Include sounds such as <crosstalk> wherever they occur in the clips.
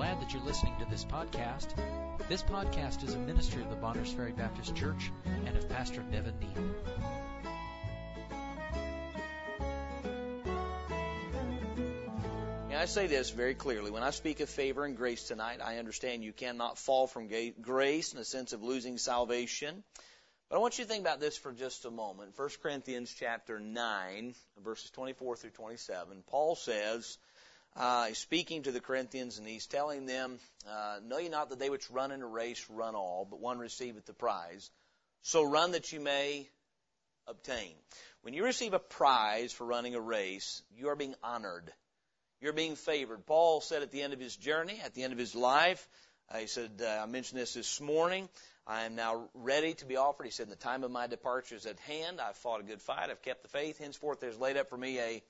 glad that you're listening to this podcast. This podcast is a ministry of the Bonners Ferry Baptist Church and of Pastor Nevin Neal. I say this very clearly. When I speak of favor and grace tonight, I understand you cannot fall from grace in the sense of losing salvation. But I want you to think about this for just a moment. 1 Corinthians chapter 9, verses 24 through 27, Paul says, uh, he's speaking to the Corinthians and he's telling them, uh, Know ye not that they which run in a race run all, but one receiveth the prize. So run that you may obtain. When you receive a prize for running a race, you are being honored. You're being favored. Paul said at the end of his journey, at the end of his life, uh, he said, uh, I mentioned this this morning. I am now ready to be offered. He said, The time of my departure is at hand. I've fought a good fight. I've kept the faith. Henceforth, there's laid up for me a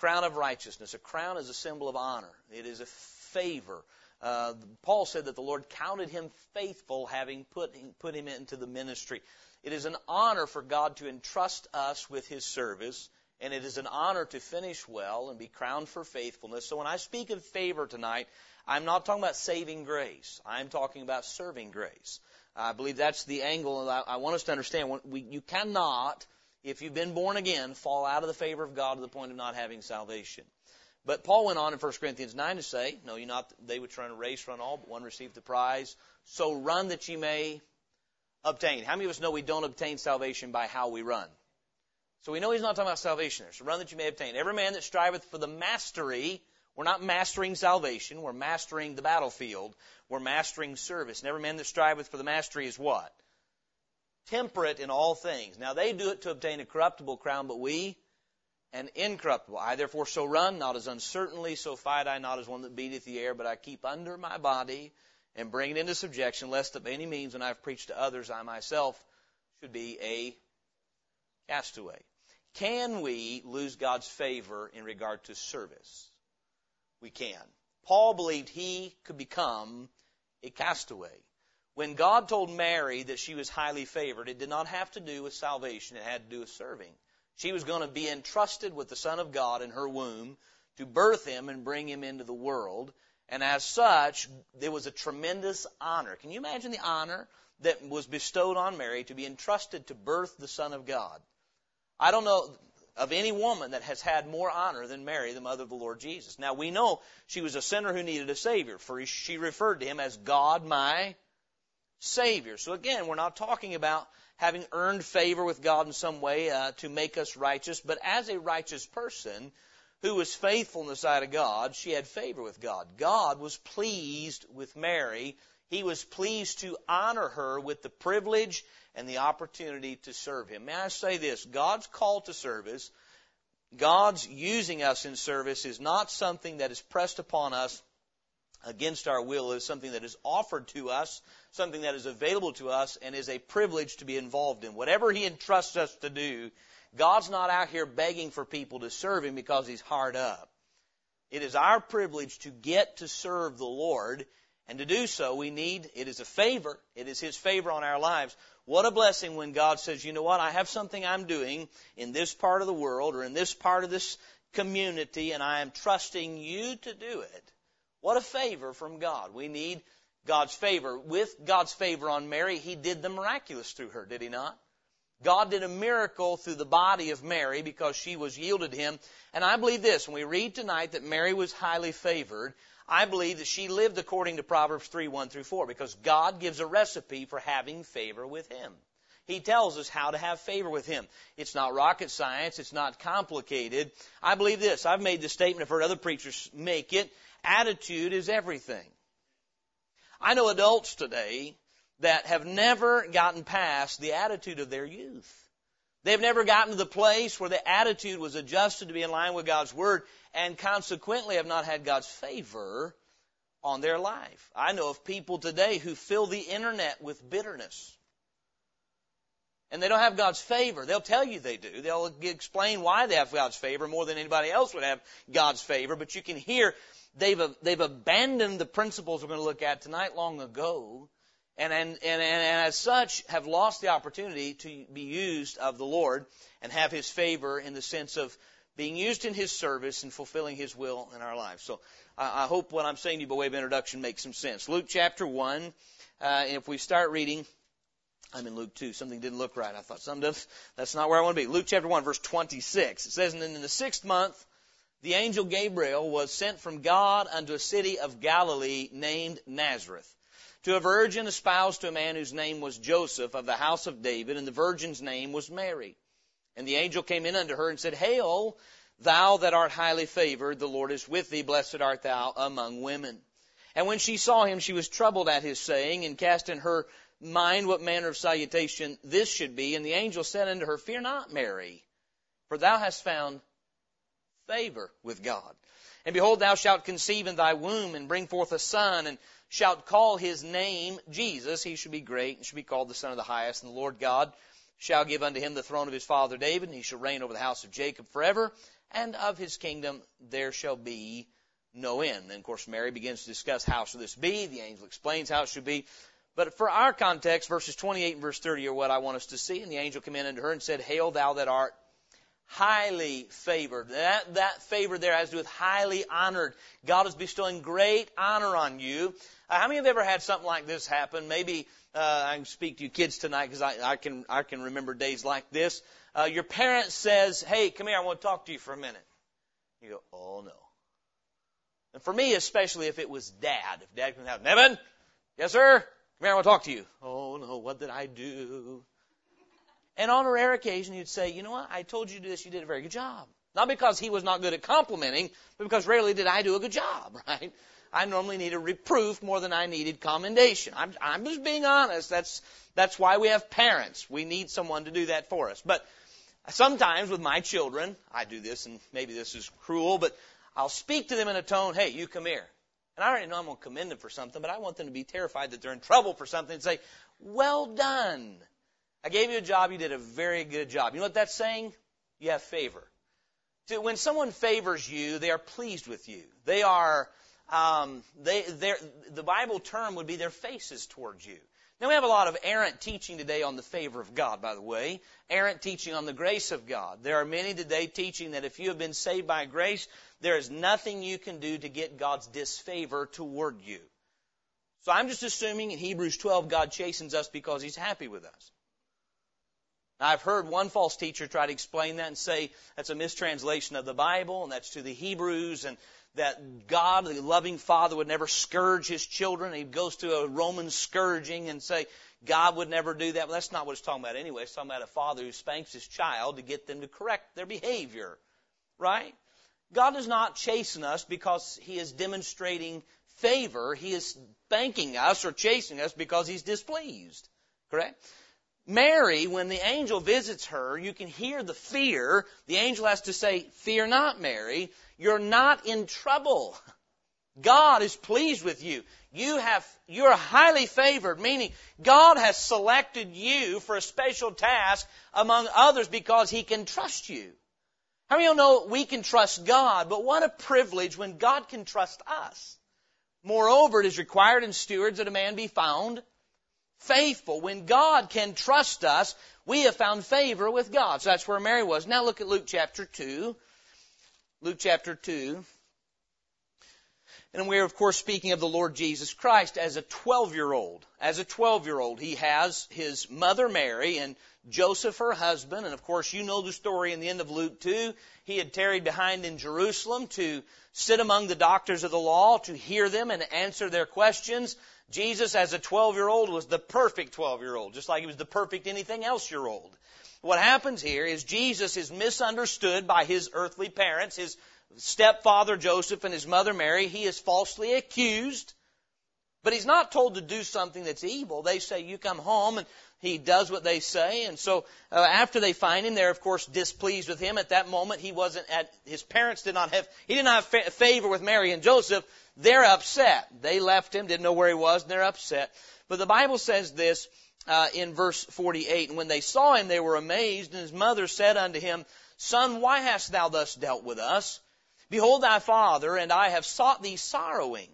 crown of righteousness. A crown is a symbol of honor, it is a favor. Uh, Paul said that the Lord counted him faithful, having put, put him into the ministry. It is an honor for God to entrust us with his service, and it is an honor to finish well and be crowned for faithfulness. So when I speak of favor tonight, I'm not talking about saving grace. I'm talking about serving grace. I believe that's the angle I, I want us to understand. You cannot if you've been born again, fall out of the favor of God to the point of not having salvation. But Paul went on in 1 Corinthians 9 to say, Know, you not they which run a race run all, but one received the prize. So run that you may obtain. How many of us know we don't obtain salvation by how we run? So we know he's not talking about salvation there. So run that you may obtain. Every man that striveth for the mastery, we're not mastering salvation, we're mastering the battlefield, we're mastering service. And every man that striveth for the mastery is what? Temperate in all things. Now they do it to obtain a corruptible crown, but we an incorruptible. I therefore so run, not as uncertainly, so fight I not as one that beateth the air, but I keep under my body and bring it into subjection, lest by any means when I've preached to others, I myself should be a castaway. Can we lose God's favor in regard to service? We can. Paul believed he could become a castaway. When God told Mary that she was highly favored, it did not have to do with salvation, it had to do with serving. She was going to be entrusted with the Son of God in her womb to birth him and bring him into the world. And as such, there was a tremendous honor. Can you imagine the honor that was bestowed on Mary to be entrusted to birth the Son of God? I don't know of any woman that has had more honor than Mary, the mother of the Lord Jesus. Now we know she was a sinner who needed a Savior, for she referred to him as God my Savior. So again, we're not talking about having earned favor with God in some way uh, to make us righteous, but as a righteous person who was faithful in the sight of God, she had favor with God. God was pleased with Mary. He was pleased to honor her with the privilege and the opportunity to serve Him. May I say this? God's call to service, God's using us in service is not something that is pressed upon us against our will. It is something that is offered to us something that is available to us and is a privilege to be involved in. Whatever He entrusts us to do, God's not out here begging for people to serve Him because He's hard up. It is our privilege to get to serve the Lord, and to do so, we need, it is a favor, it is His favor on our lives. What a blessing when God says, you know what, I have something I'm doing in this part of the world or in this part of this community, and I am trusting you to do it. What a favor from God. We need God's favor. With God's favor on Mary, He did the miraculous through her, did He not? God did a miracle through the body of Mary because she was yielded Him. And I believe this, when we read tonight that Mary was highly favored, I believe that she lived according to Proverbs 3, 1 through 4, because God gives a recipe for having favor with Him. He tells us how to have favor with Him. It's not rocket science. It's not complicated. I believe this. I've made this statement. I've heard other preachers make it. Attitude is everything. I know adults today that have never gotten past the attitude of their youth. They've never gotten to the place where the attitude was adjusted to be in line with God's Word and consequently have not had God's favor on their life. I know of people today who fill the internet with bitterness. And they don't have God's favor. They'll tell you they do. They'll explain why they have God's favor more than anybody else would have God's favor. But you can hear they've, they've abandoned the principles we're going to look at tonight long ago, and, and, and, and as such have lost the opportunity to be used of the Lord and have His favor in the sense of being used in His service and fulfilling His will in our lives. So I, I hope what I'm saying to you by way of introduction makes some sense. Luke chapter 1, uh, if we start reading, I'm in Luke 2. Something didn't look right. I thought something that's not where I want to be. Luke chapter 1 verse 26. It says, and then in the sixth month, the angel Gabriel was sent from God unto a city of Galilee named Nazareth to a virgin espoused to a man whose name was Joseph of the house of David, and the virgin's name was Mary. And the angel came in unto her and said, Hail, thou that art highly favored, the Lord is with thee, blessed art thou among women. And when she saw him, she was troubled at his saying, and cast in her mind what manner of salutation this should be. And the angel said unto her, Fear not, Mary, for thou hast found favor with God. And behold, thou shalt conceive in thy womb and bring forth a son, and shalt call his name Jesus. He shall be great, and shall be called the Son of the Highest. And the Lord God shall give unto him the throne of his father David, and he shall reign over the house of Jacob forever, and of his kingdom there shall be no end. And of course, Mary begins to discuss how shall this be. The angel explains how it should be. But for our context, verses 28 and verse 30 are what I want us to see. And the angel came in unto her and said, Hail thou that art highly favored. That, that favor there has to do with highly honored. God is bestowing great honor on you. Uh, how many have ever had something like this happen? Maybe uh, I can speak to you kids tonight because I, I can I can remember days like this. Uh, your parent says, "Hey, come here, I want to talk to you for a minute." You go, "Oh no." And for me, especially if it was Dad, if Dad comes out, Nevin, yes sir, come here, I want to talk to you. Oh no, what did I do? And on a rare occasion, you'd say, you know what? I told you to do this. You did a very good job. Not because he was not good at complimenting, but because rarely did I do a good job, <laughs> right? I normally needed reproof more than I needed commendation. I'm, I'm just being honest. That's, that's why we have parents. We need someone to do that for us. But sometimes with my children, I do this, and maybe this is cruel, but I'll speak to them in a tone, hey, you come here. And I already know I'm going to commend them for something, but I want them to be terrified that they're in trouble for something and say, well done. I gave you a job, you did a very good job. You know what that's saying? You have favor. When someone favors you, they are pleased with you. They are, um, they, the Bible term would be their faces towards you. Now we have a lot of errant teaching today on the favor of God, by the way. Errant teaching on the grace of God. There are many today teaching that if you have been saved by grace, there is nothing you can do to get God's disfavor toward you. So I'm just assuming in Hebrews 12 God chastens us because He's happy with us. I've heard one false teacher try to explain that and say that's a mistranslation of the Bible and that's to the Hebrews and that God, the loving Father, would never scourge His children. He goes to a Roman scourging and say God would never do that. Well, that's not what it's talking about anyway. It's talking about a father who spanks his child to get them to correct their behavior. Right? God does not chasten us because He is demonstrating favor. He is spanking us or chastening us because He's displeased. Correct? Mary, when the angel visits her, you can hear the fear. The angel has to say, Fear not, Mary. You're not in trouble. God is pleased with you. You have, you're highly favored, meaning God has selected you for a special task among others because He can trust you. How many of you know we can trust God, but what a privilege when God can trust us. Moreover, it is required in stewards that a man be found faithful. When God can trust us, we have found favor with God. So that's where Mary was. Now look at Luke chapter 2. Luke chapter 2. And we're of course speaking of the Lord Jesus Christ as a 12 year old. As a 12 year old, he has his mother Mary and Joseph, her husband, and of course you know the story in the end of Luke 2. He had tarried behind in Jerusalem to sit among the doctors of the law, to hear them and answer their questions. Jesus, as a 12 year old, was the perfect 12 year old, just like he was the perfect anything else year old. What happens here is Jesus is misunderstood by his earthly parents, his stepfather Joseph and his mother Mary. He is falsely accused, but he's not told to do something that's evil. They say, You come home, and he does what they say. And so uh, after they find him, they're of course displeased with him. At that moment, he wasn't at, his parents did not have, he did not have favor with Mary and Joseph. They're upset. They left him, didn't know where he was, and they're upset. But the Bible says this uh, in verse 48. And when they saw him, they were amazed. And his mother said unto him, Son, why hast thou thus dealt with us? Behold, thy father and I have sought thee sorrowing.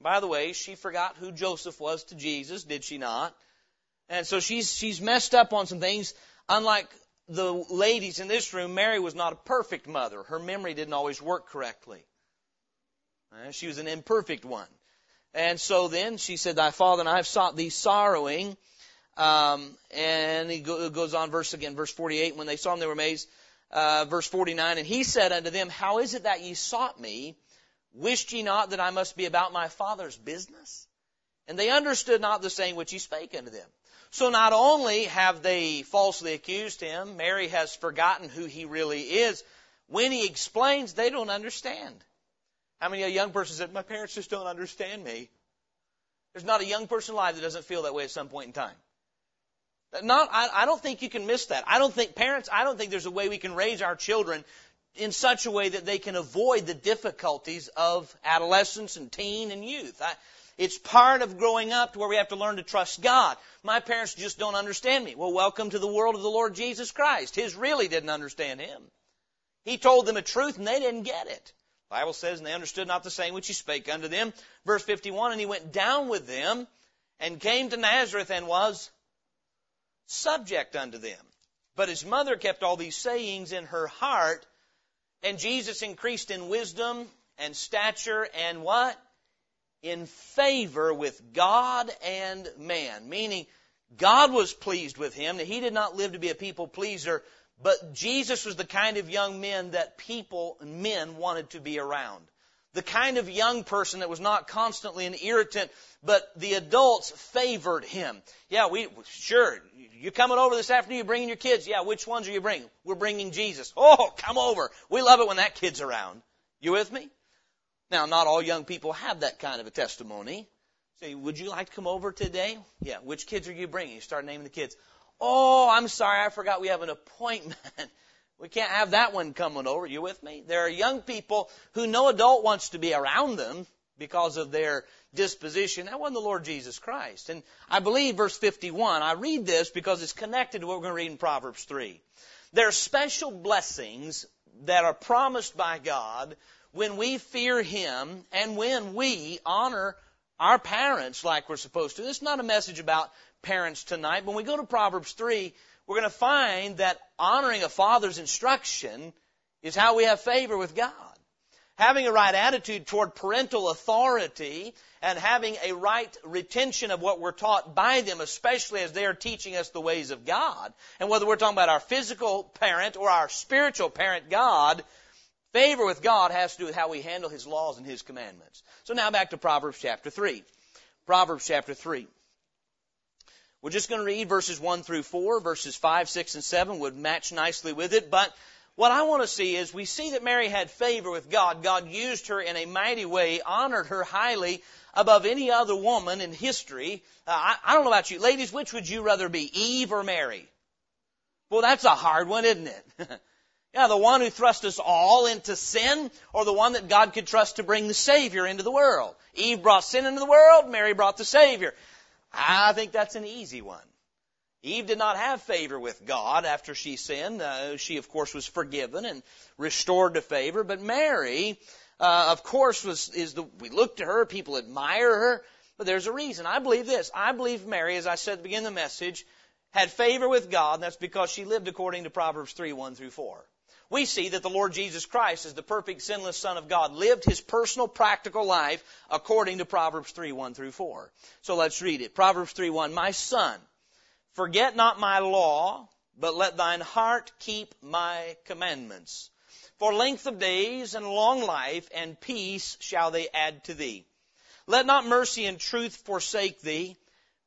By the way, she forgot who Joseph was to Jesus, did she not? And so she's she's messed up on some things, unlike the ladies in this room, Mary was not a perfect mother. Her memory didn't always work correctly. Uh, she was an imperfect one. And so then she said, Thy father and I have sought thee sorrowing. Um, and he goes on, verse again, verse 48. When they saw him, they were amazed. Uh, verse 49. And he said unto them, How is it that ye sought me? Wished ye not that I must be about my father's business? And they understood not the saying which he spake unto them. So not only have they falsely accused him, Mary has forgotten who he really is. When he explains, they don't understand. How many a young person said, My parents just don't understand me? There's not a young person alive that doesn't feel that way at some point in time. Not, I, I don't think you can miss that. I don't think parents, I don't think there's a way we can raise our children in such a way that they can avoid the difficulties of adolescence and teen and youth. I, it's part of growing up to where we have to learn to trust God. My parents just don't understand me. Well, welcome to the world of the Lord Jesus Christ. His really didn't understand him. He told them a truth and they didn't get it. The Bible says, and they understood not the saying which he spake unto them. Verse 51, and he went down with them and came to Nazareth and was subject unto them. But his mother kept all these sayings in her heart, and Jesus increased in wisdom and stature and what? In favor with God and man. Meaning, God was pleased with him. That he did not live to be a people pleaser, but Jesus was the kind of young men that people, and men, wanted to be around. The kind of young person that was not constantly an irritant, but the adults favored him. Yeah, we, sure, you coming over this afternoon, you bringing your kids? Yeah, which ones are you bringing? We're bringing Jesus. Oh, come over. We love it when that kid's around. You with me? Now, not all young people have that kind of a testimony. Say, would you like to come over today? Yeah. Which kids are you bringing? You start naming the kids. Oh, I'm sorry, I forgot we have an appointment. <laughs> we can't have that one coming over. You with me? There are young people who no adult wants to be around them because of their disposition. That wasn't the Lord Jesus Christ. And I believe verse 51, I read this because it's connected to what we're going to read in Proverbs 3. There are special blessings that are promised by God when we fear Him and when we honor our parents like we're supposed to. This is not a message about parents tonight. When we go to Proverbs 3, we're going to find that honoring a father's instruction is how we have favor with God. Having a right attitude toward parental authority and having a right retention of what we're taught by them, especially as they are teaching us the ways of God. And whether we're talking about our physical parent or our spiritual parent, God, Favor with God has to do with how we handle His laws and His commandments. So now back to Proverbs chapter 3. Proverbs chapter 3. We're just going to read verses 1 through 4. Verses 5, 6, and 7 would match nicely with it. But what I want to see is we see that Mary had favor with God. God used her in a mighty way, honored her highly above any other woman in history. Uh, I, I don't know about you. Ladies, which would you rather be, Eve or Mary? Well, that's a hard one, isn't it? <laughs> Yeah, the one who thrust us all into sin, or the one that God could trust to bring the Savior into the world. Eve brought sin into the world, Mary brought the Savior. I think that's an easy one. Eve did not have favor with God after she sinned. Uh, she, of course, was forgiven and restored to favor. But Mary, uh, of course, was is the we look to her, people admire her. But there's a reason. I believe this. I believe Mary, as I said at the beginning of the message, had favor with God, and that's because she lived according to Proverbs 3, 1 through 4 we see that the Lord Jesus Christ, as the perfect sinless Son of God, lived his personal practical life according to Proverbs 3, 1 through 4. So let's read it. Proverbs 3, 1. My son, forget not my law, but let thine heart keep my commandments. For length of days and long life and peace shall they add to thee. Let not mercy and truth forsake thee.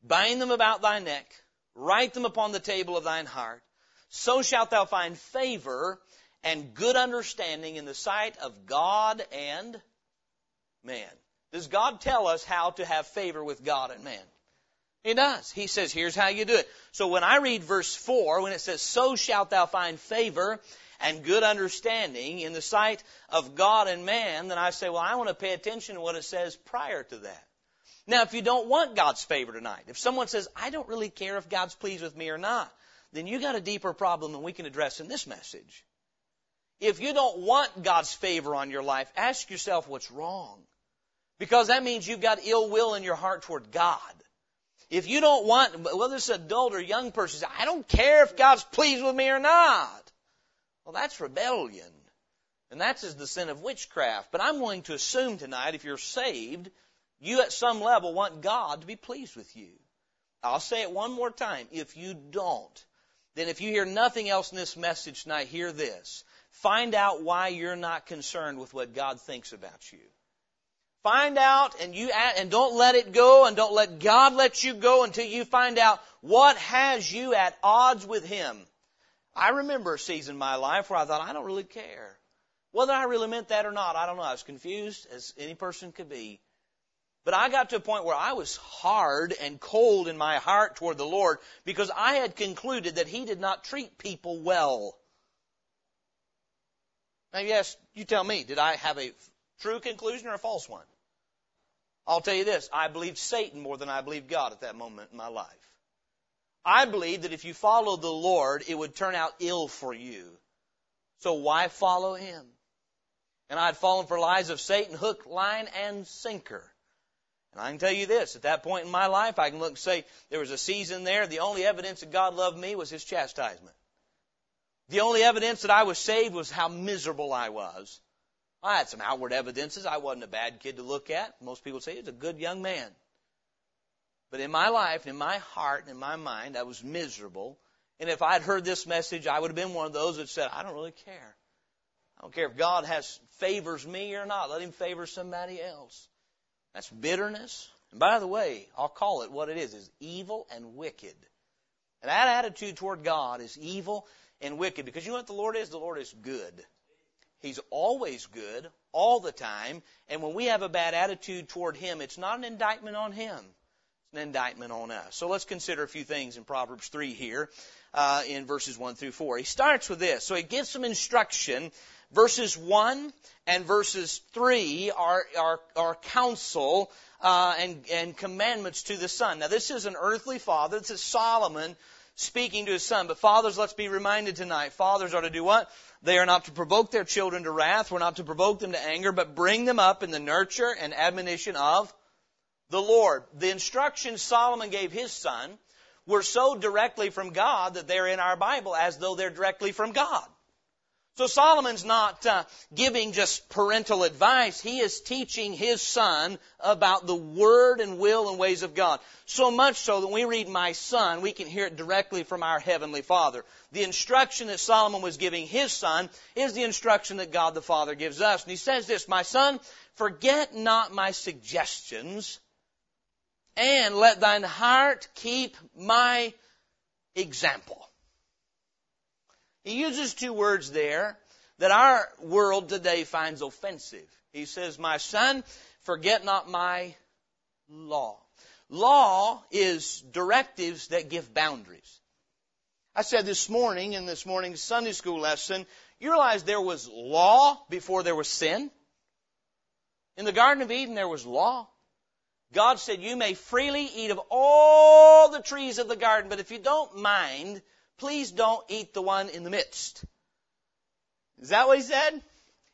Bind them about thy neck. Write them upon the table of thine heart. So shalt thou find favor and good understanding in the sight of God and man. Does God tell us how to have favor with God and man? He does. He says, here's how you do it. So when I read verse 4, when it says, So shalt thou find favor and good understanding in the sight of God and man, then I say, well, I want to pay attention to what it says prior to that. Now, if you don't want God's favor tonight, if someone says, I don't really care if God's pleased with me or not, then you got a deeper problem than we can address in this message. If you don't want God's favor on your life, ask yourself what's wrong. Because that means you've got ill will in your heart toward God. If you don't want, whether it's adult or young person, I don't care if God's pleased with me or not. Well, that's rebellion. And that's the sin of witchcraft. But I'm going to assume tonight, if you're saved, you at some level want God to be pleased with you. I'll say it one more time. If you don't, then if you hear nothing else in this message tonight, hear this. Find out why you're not concerned with what God thinks about you. Find out and you and don't let it go and don't let God let you go until you find out what has you at odds with Him. I remember a season in my life where I thought, I don't really care. Whether I really meant that or not, I don't know. I was confused as any person could be. But I got to a point where I was hard and cold in my heart toward the Lord because I had concluded that He did not treat people well. Now, yes, you tell me, did I have a true conclusion or a false one? I'll tell you this, I believed Satan more than I believed God at that moment in my life. I believed that if you followed the Lord, it would turn out ill for you. So why follow Him? And I had fallen for lies of Satan, hook, line, and sinker. And I can tell you this, at that point in my life, I can look and say, there was a season there, the only evidence that God loved me was His chastisement. The only evidence that I was saved was how miserable I was. I had some outward evidences. I wasn't a bad kid to look at. Most people say he was a good young man. But in my life, in my heart, in my mind, I was miserable. And if I'd heard this message, I would have been one of those that said, I don't really care. I don't care if God has favors me or not. Let him favor somebody else. That's bitterness. And by the way, I'll call it what it is, is evil and wicked. And that attitude toward God is evil and wicked because you know what the Lord is? The Lord is good. He's always good, all the time. And when we have a bad attitude toward Him, it's not an indictment on Him. It's an indictment on us. So let's consider a few things in Proverbs 3 here, uh, in verses 1 through 4. He starts with this. So he gives some instruction. Verses 1 and verses 3 are, are, are counsel, uh, and, and commandments to the son. Now this is an earthly father. This is Solomon speaking to his son. But fathers, let's be reminded tonight. Fathers are to do what? They are not to provoke their children to wrath. We're not to provoke them to anger, but bring them up in the nurture and admonition of the Lord. The instructions Solomon gave his son were so directly from God that they're in our Bible as though they're directly from God. So Solomon's not uh, giving just parental advice. He is teaching his son about the word and will and ways of God. So much so that when we read my son, we can hear it directly from our heavenly father. The instruction that Solomon was giving his son is the instruction that God the Father gives us. And he says this, my son, forget not my suggestions and let thine heart keep my example. He uses two words there that our world today finds offensive. He says, My son, forget not my law. Law is directives that give boundaries. I said this morning in this morning's Sunday school lesson, you realize there was law before there was sin? In the Garden of Eden, there was law. God said, You may freely eat of all the trees of the garden, but if you don't mind, please don't eat the one in the midst. Is that what he said?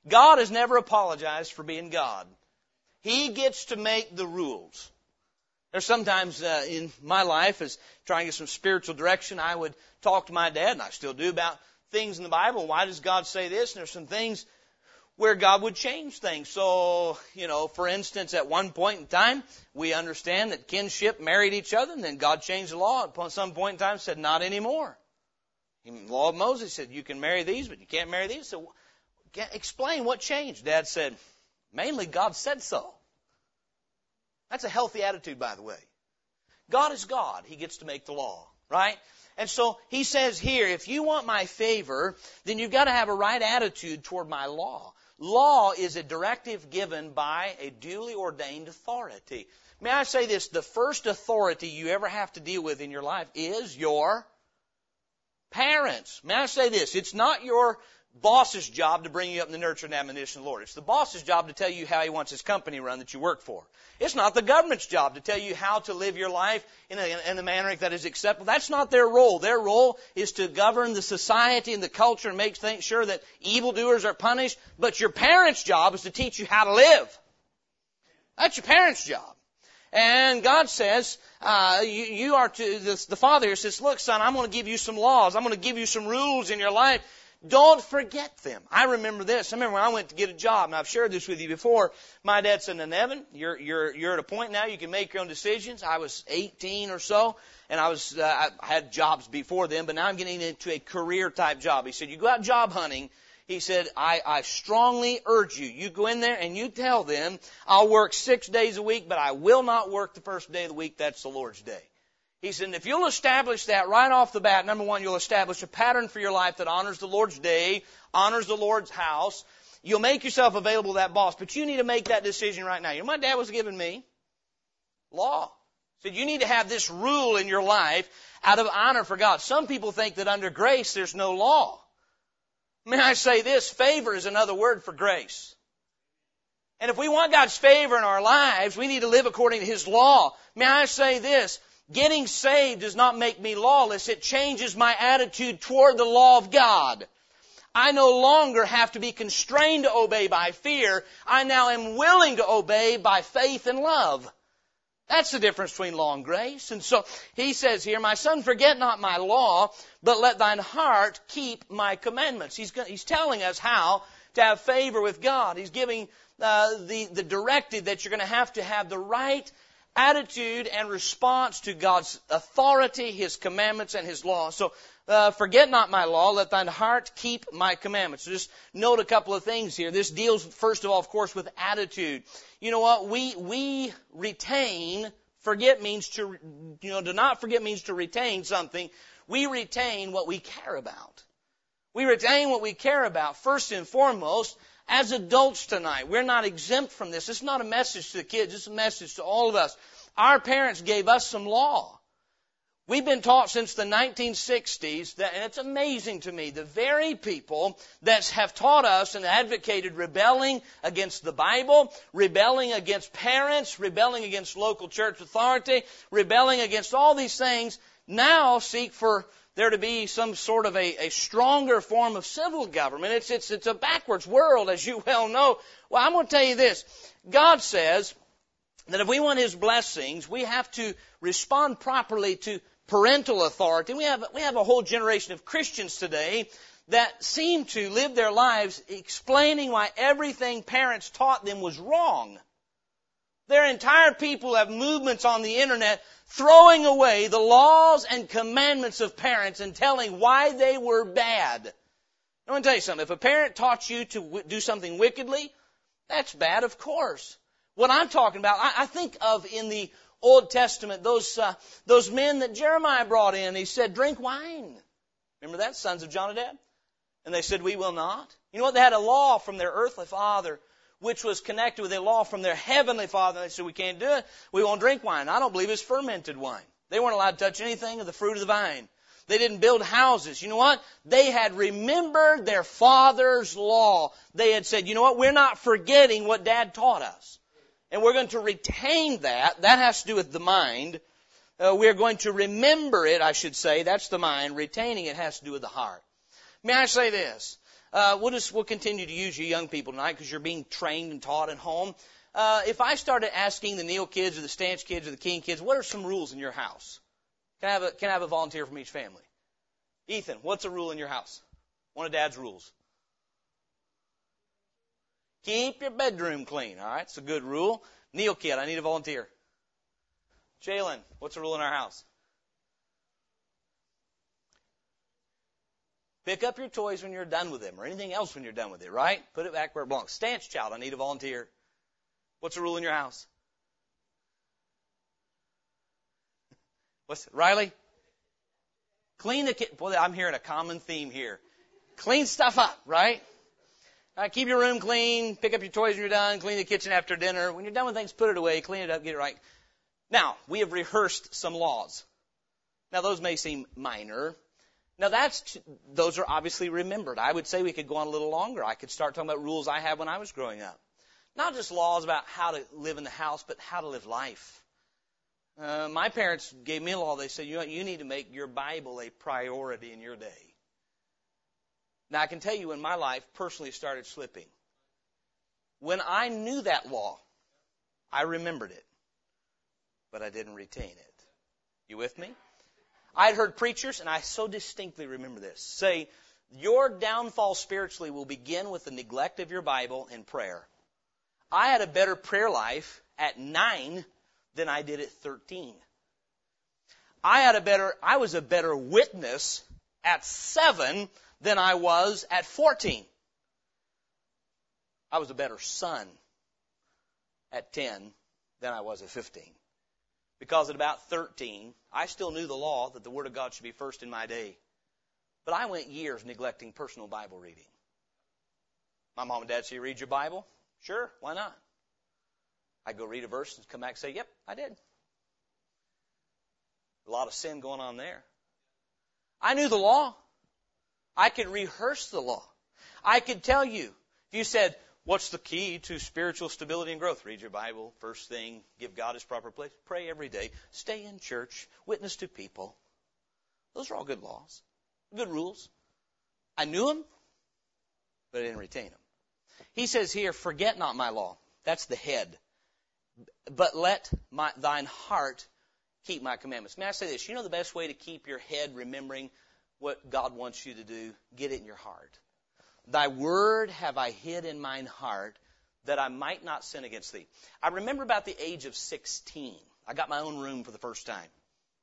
God has never apologized for being God. He gets to make the rules. There's sometimes uh, in my life, as trying to get some spiritual direction, I would talk to my dad, and I still do, about things in the Bible. Why does God say this? And there's some things where God would change things. So, you know, for instance, at one point in time, we understand that kinship married each other, and then God changed the law. At some point in time, said not anymore. Law of Moses said you can marry these, but you can't marry these. So explain what changed. Dad said, mainly God said so. That's a healthy attitude, by the way. God is God. He gets to make the law, right? And so he says here, if you want my favor, then you've got to have a right attitude toward my law. Law is a directive given by a duly ordained authority. May I say this? The first authority you ever have to deal with in your life is your Parents, may I say this? It's not your boss's job to bring you up in the nurture and admonition of the Lord. It's the boss's job to tell you how he wants his company run that you work for. It's not the government's job to tell you how to live your life in a, in a manner that is acceptable. That's not their role. Their role is to govern the society and the culture and make sure that evildoers are punished. But your parents' job is to teach you how to live. That's your parents' job. And God says, uh, you, you are to, the, the Father says, look son, I'm going to give you some laws. I'm going to give you some rules in your life. Don't forget them. I remember this. I remember when I went to get a job, and I've shared this with you before. My dad said, Nevin, you're, you're, you're at a point now you can make your own decisions. I was 18 or so, and I was, uh, I had jobs before then, but now I'm getting into a career type job. He said, you go out job hunting, he said, I, I strongly urge you, you go in there and you tell them, I'll work six days a week, but I will not work the first day of the week. That's the Lord's day. He said, if you'll establish that right off the bat, number one, you'll establish a pattern for your life that honors the Lord's day, honors the Lord's house. You'll make yourself available to that boss, but you need to make that decision right now. You know, my dad was giving me law. He said, you need to have this rule in your life out of honor for God. Some people think that under grace there's no law. May I say this? Favor is another word for grace. And if we want God's favor in our lives, we need to live according to His law. May I say this? Getting saved does not make me lawless. It changes my attitude toward the law of God. I no longer have to be constrained to obey by fear. I now am willing to obey by faith and love. That's the difference between law and grace. And so he says here, my son, forget not my law, but let thine heart keep my commandments. He's, he's telling us how to have favor with God. He's giving uh, the, the directive that you're going to have to have the right attitude and response to God's authority, His commandments, and His law. So, uh, forget not my law, let thine heart keep my commandments. So just note a couple of things here. This deals, first of all, of course, with attitude. You know what? We, we retain, forget means to, you know, to not forget means to retain something. We retain what we care about. We retain what we care about. First and foremost, as adults tonight, we're not exempt from this. It's not a message to the kids, it's a message to all of us. Our parents gave us some law. We've been taught since the 1960s that, and it's amazing to me, the very people that have taught us and advocated rebelling against the Bible, rebelling against parents, rebelling against local church authority, rebelling against all these things, now seek for there to be some sort of a, a stronger form of civil government. It's, it's, it's a backwards world, as you well know. Well, I'm going to tell you this. God says that if we want His blessings, we have to respond properly to parental authority. We have, we have a whole generation of Christians today that seem to live their lives explaining why everything parents taught them was wrong. Their entire people have movements on the internet throwing away the laws and commandments of parents and telling why they were bad. I want to tell you something. If a parent taught you to do something wickedly, that's bad, of course. What I'm talking about, I, I think of in the Old Testament those uh, those men that Jeremiah brought in. He said, "Drink wine." Remember that, sons of Jonadab? And they said, "We will not." You know what? They had a law from their earthly father which was connected with a law from their heavenly father. They said, we can't do it. We won't drink wine. I don't believe it's fermented wine. They weren't allowed to touch anything of the fruit of the vine. They didn't build houses. You know what? They had remembered their father's law. They had said, you know what? We're not forgetting what dad taught us. And we're going to retain that. That has to do with the mind. Uh, we're going to remember it, I should say. That's the mind. Retaining it has to do with the heart. May I say this? Uh, we'll just we'll continue to use you young people tonight because you're being trained and taught at home. Uh, if I started asking the Neal kids or the Stanch kids or the King kids, what are some rules in your house? Can I have a can I have a volunteer from each family? Ethan, what's a rule in your house? One of Dad's rules. Keep your bedroom clean. All right, it's a good rule. Neal kid, I need a volunteer. Jalen, what's a rule in our house? Pick up your toys when you're done with them, or anything else when you're done with it, right? Put it back where it belongs. Stance child, I need a volunteer. What's the rule in your house? <laughs> What's it? Riley? Clean the kit. Boy, I'm hearing a common theme here. Clean stuff up, right? right? Keep your room clean. Pick up your toys when you're done. Clean the kitchen after dinner. When you're done with things, put it away. Clean it up. Get it right. Now, we have rehearsed some laws. Now, those may seem minor, now that's, those are obviously remembered. I would say we could go on a little longer. I could start talking about rules I had when I was growing up. Not just laws about how to live in the house, but how to live life. Uh, my parents gave me a law. They said, you know you need to make your Bible a priority in your day. Now I can tell you when my life personally started slipping. When I knew that law, I remembered it. but I didn't retain it. You with me? I'd heard preachers, and I so distinctly remember this, say, your downfall spiritually will begin with the neglect of your Bible and prayer. I had a better prayer life at nine than I did at 13. I had a better, I was a better witness at seven than I was at 14. I was a better son at 10 than I was at 15. Because at about 13, I still knew the law that the Word of God should be first in my day. But I went years neglecting personal Bible reading. My mom and dad say, read your Bible? Sure, why not? I'd go read a verse and come back and say, yep, I did. A lot of sin going on there. I knew the law. I could rehearse the law. I could tell you. If you said, what's the key to spiritual stability and growth? Read your Bible, first thing, give God his proper place, pray every day, stay in church, witness to people. Those are all good laws, good rules. I knew them, but I didn't retain them. He says here, forget not my law. That's the head. But let my, thine heart keep my commandments. May I say this? You know the best way to keep your head remembering what God wants you to do? Get it in your heart. Thy word have I hid in mine heart that I might not sin against thee. I remember about the age of 16. I got my own room for the first time.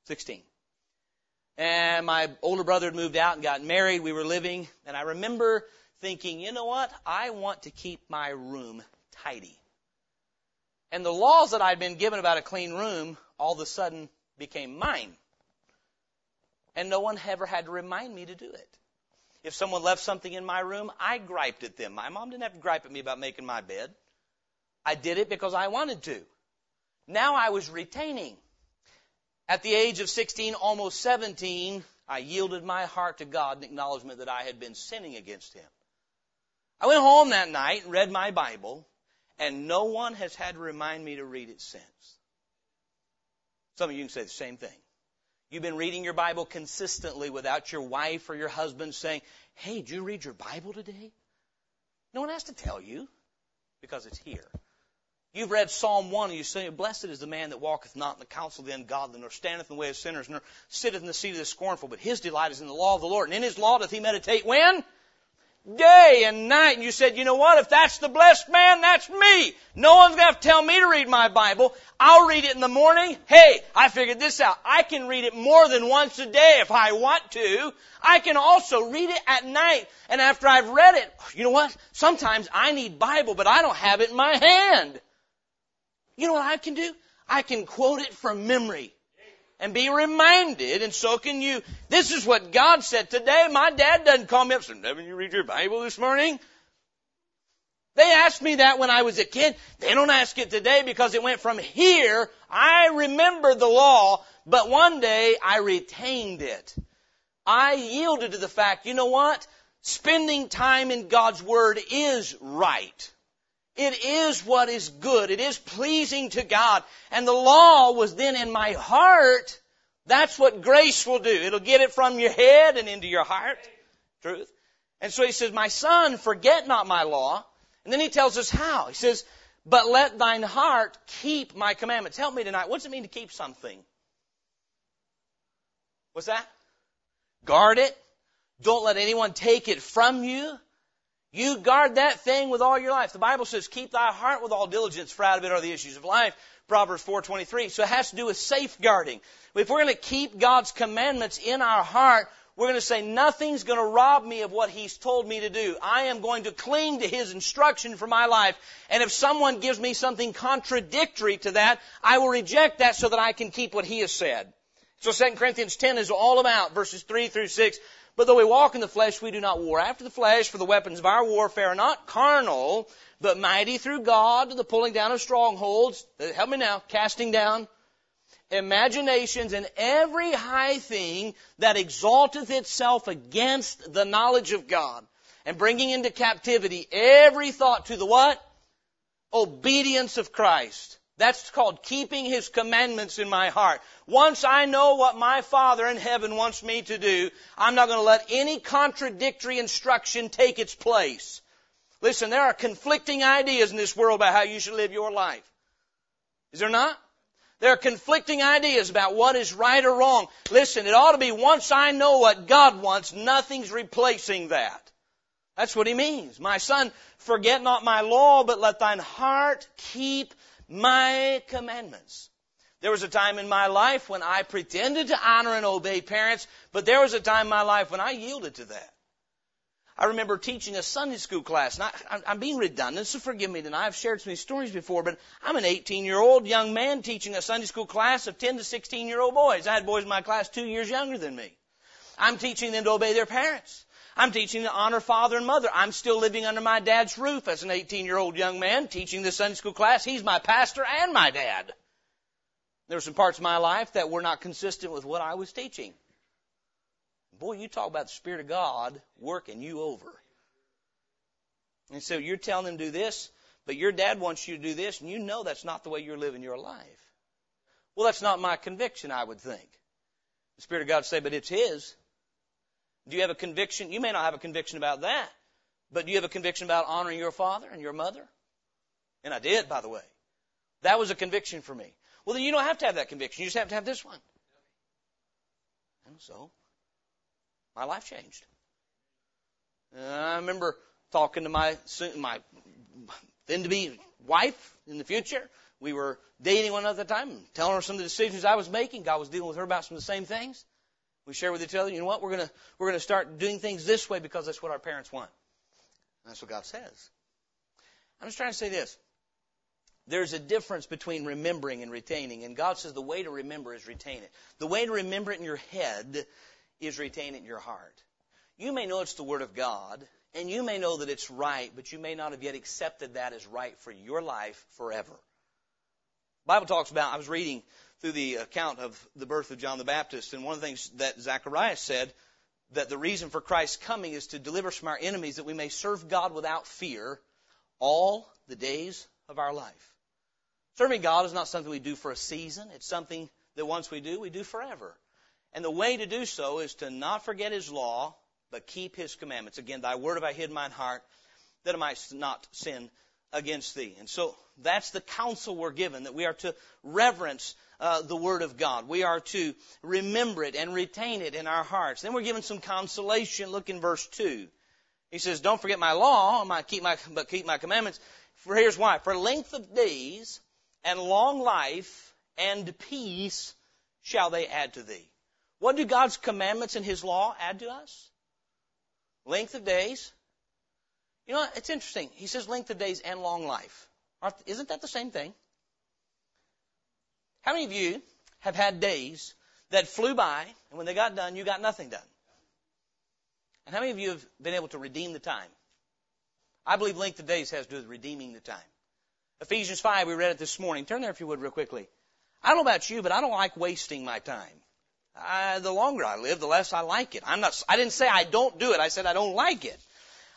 16. And my older brother had moved out and got married. We were living. And I remember thinking, you know what? I want to keep my room tidy. And the laws that I'd been given about a clean room all of a sudden became mine. And no one ever had to remind me to do it. If someone left something in my room, I griped at them. My mom didn't have to gripe at me about making my bed. I did it because I wanted to. Now I was retaining. At the age of 16, almost 17, I yielded my heart to God in acknowledgement that I had been sinning against Him. I went home that night and read my Bible, and no one has had to remind me to read it since. Some of you can say the same thing. You've been reading your Bible consistently without your wife or your husband saying, Hey, did you read your Bible today? No one has to tell you because it's here. You've read Psalm 1 and you say, Blessed is the man that walketh not in the counsel of the ungodly, nor standeth in the way of sinners, nor sitteth in the seat of the scornful, but his delight is in the law of the Lord. And in his law doth he meditate when? Day and night. And you said, you know what? If that's the blessed man, that's me. No one's going to have to tell me to read my Bible. I'll read it in the morning. Hey, I figured this out. I can read it more than once a day if I want to. I can also read it at night. And after I've read it, you know what? Sometimes I need Bible, but I don't have it in my hand. You know what I can do? I can quote it from memory and be reminded, and so can you. This is what God said today. My dad doesn't call me up and say, Nevin, you read your Bible this morning? They asked me that when I was a kid. They don't ask it today because it went from here. I remember the law, but one day I retained it. I yielded to the fact, you know what? Spending time in God's Word is right. It is what is good. It is pleasing to God. And the law was then in my heart. That's what grace will do. It'll get it from your head and into your heart. Truth. And so he says, my son, forget not my law. And then he tells us how. He says, but let thine heart keep my commandments. Help me tonight. What does it mean to keep something? What's that? Guard it. Don't let anyone take it from you. You guard that thing with all your life. The Bible says, keep thy heart with all diligence, for out of it are the issues of life. Proverbs 4.23. So it has to do with safeguarding. If we're going to keep God's commandments in our heart, we're going to say, nothing's going to rob me of what He's told me to do. I am going to cling to His instruction for my life. And if someone gives me something contradictory to that, I will reject that so that I can keep what He has said. So 2 Corinthians 10 is all about verses 3 through 6. But though we walk in the flesh, we do not war after the flesh, for the weapons of our warfare are not carnal, but mighty through God to the pulling down of strongholds. Uh, help me now, casting down imaginations and every high thing that exalteth itself against the knowledge of God, and bringing into captivity every thought to the what? Obedience of Christ. That's called keeping His commandments in my heart. Once I know what my Father in heaven wants me to do, I'm not going to let any contradictory instruction take its place. Listen, there are conflicting ideas in this world about how you should live your life. Is there not? There are conflicting ideas about what is right or wrong. Listen, it ought to be once I know what God wants, nothing's replacing that. That's what he means. My son, forget not my law, but let thine heart keep my commandments. There was a time in my life when I pretended to honor and obey parents, but there was a time in my life when I yielded to that. I remember teaching a Sunday school class, and I, I'm being redundant, so forgive me tonight. I've shared so many stories before, but I'm an 18 year old young man teaching a Sunday school class of 10 to 16 year old boys. I had boys in my class two years younger than me. I'm teaching them to obey their parents. I'm teaching to honor father and mother. I'm still living under my dad's roof as an 18 year old young man teaching the Sunday school class. He's my pastor and my dad. There were some parts of my life that were not consistent with what I was teaching. Boy, you talk about the Spirit of God working you over. And so you're telling them do this, but your dad wants you to do this, and you know that's not the way you're living your life. Well, that's not my conviction, I would think. The Spirit of God say, but it's His. Do you have a conviction? You may not have a conviction about that, but do you have a conviction about honoring your father and your mother? And I did, by the way. That was a conviction for me. Well, then you don't have to have that conviction. You just have to have this one. And so, my life changed. Uh, I remember talking to my my then to be wife in the future. We were dating one another at the time, telling her some of the decisions I was making. God was dealing with her about some of the same things. We share with each other. You know what? We're gonna we're gonna start doing things this way because that's what our parents want. That's what God says. I'm just trying to say this. There's a difference between remembering and retaining, and God says the way to remember is retain it. The way to remember it in your head is retain it in your heart. You may know it's the Word of God, and you may know that it's right, but you may not have yet accepted that as right for your life forever. Bible talks about, I was reading through the account of the birth of John the Baptist, and one of the things that Zacharias said, that the reason for Christ's coming is to deliver us from our enemies, that we may serve God without fear all the days of our life. Serving God is not something we do for a season. It's something that once we do, we do forever. And the way to do so is to not forget His law, but keep His commandments. Again, thy word have I hid in mine heart, that I might not sin against thee. And so that's the counsel we're given, that we are to reverence uh, the Word of God. We are to remember it and retain it in our hearts. Then we're given some consolation. Look in verse 2. He says, Don't forget my law, keep my, but keep my commandments. For here's why. For length of days and long life and peace shall they add to thee. What do God's commandments and His law add to us? Length of days. You know, it's interesting. He says length of days and long life. Isn't that the same thing? How many of you have had days that flew by, and when they got done, you got nothing done? And how many of you have been able to redeem the time? I believe length of days has to do with redeeming the time. Ephesians 5, we read it this morning. Turn there if you would real quickly. I don't know about you, but I don't like wasting my time. I, the longer I live, the less I like it. I'm not, I didn't say I don't do it. I said I don't like it.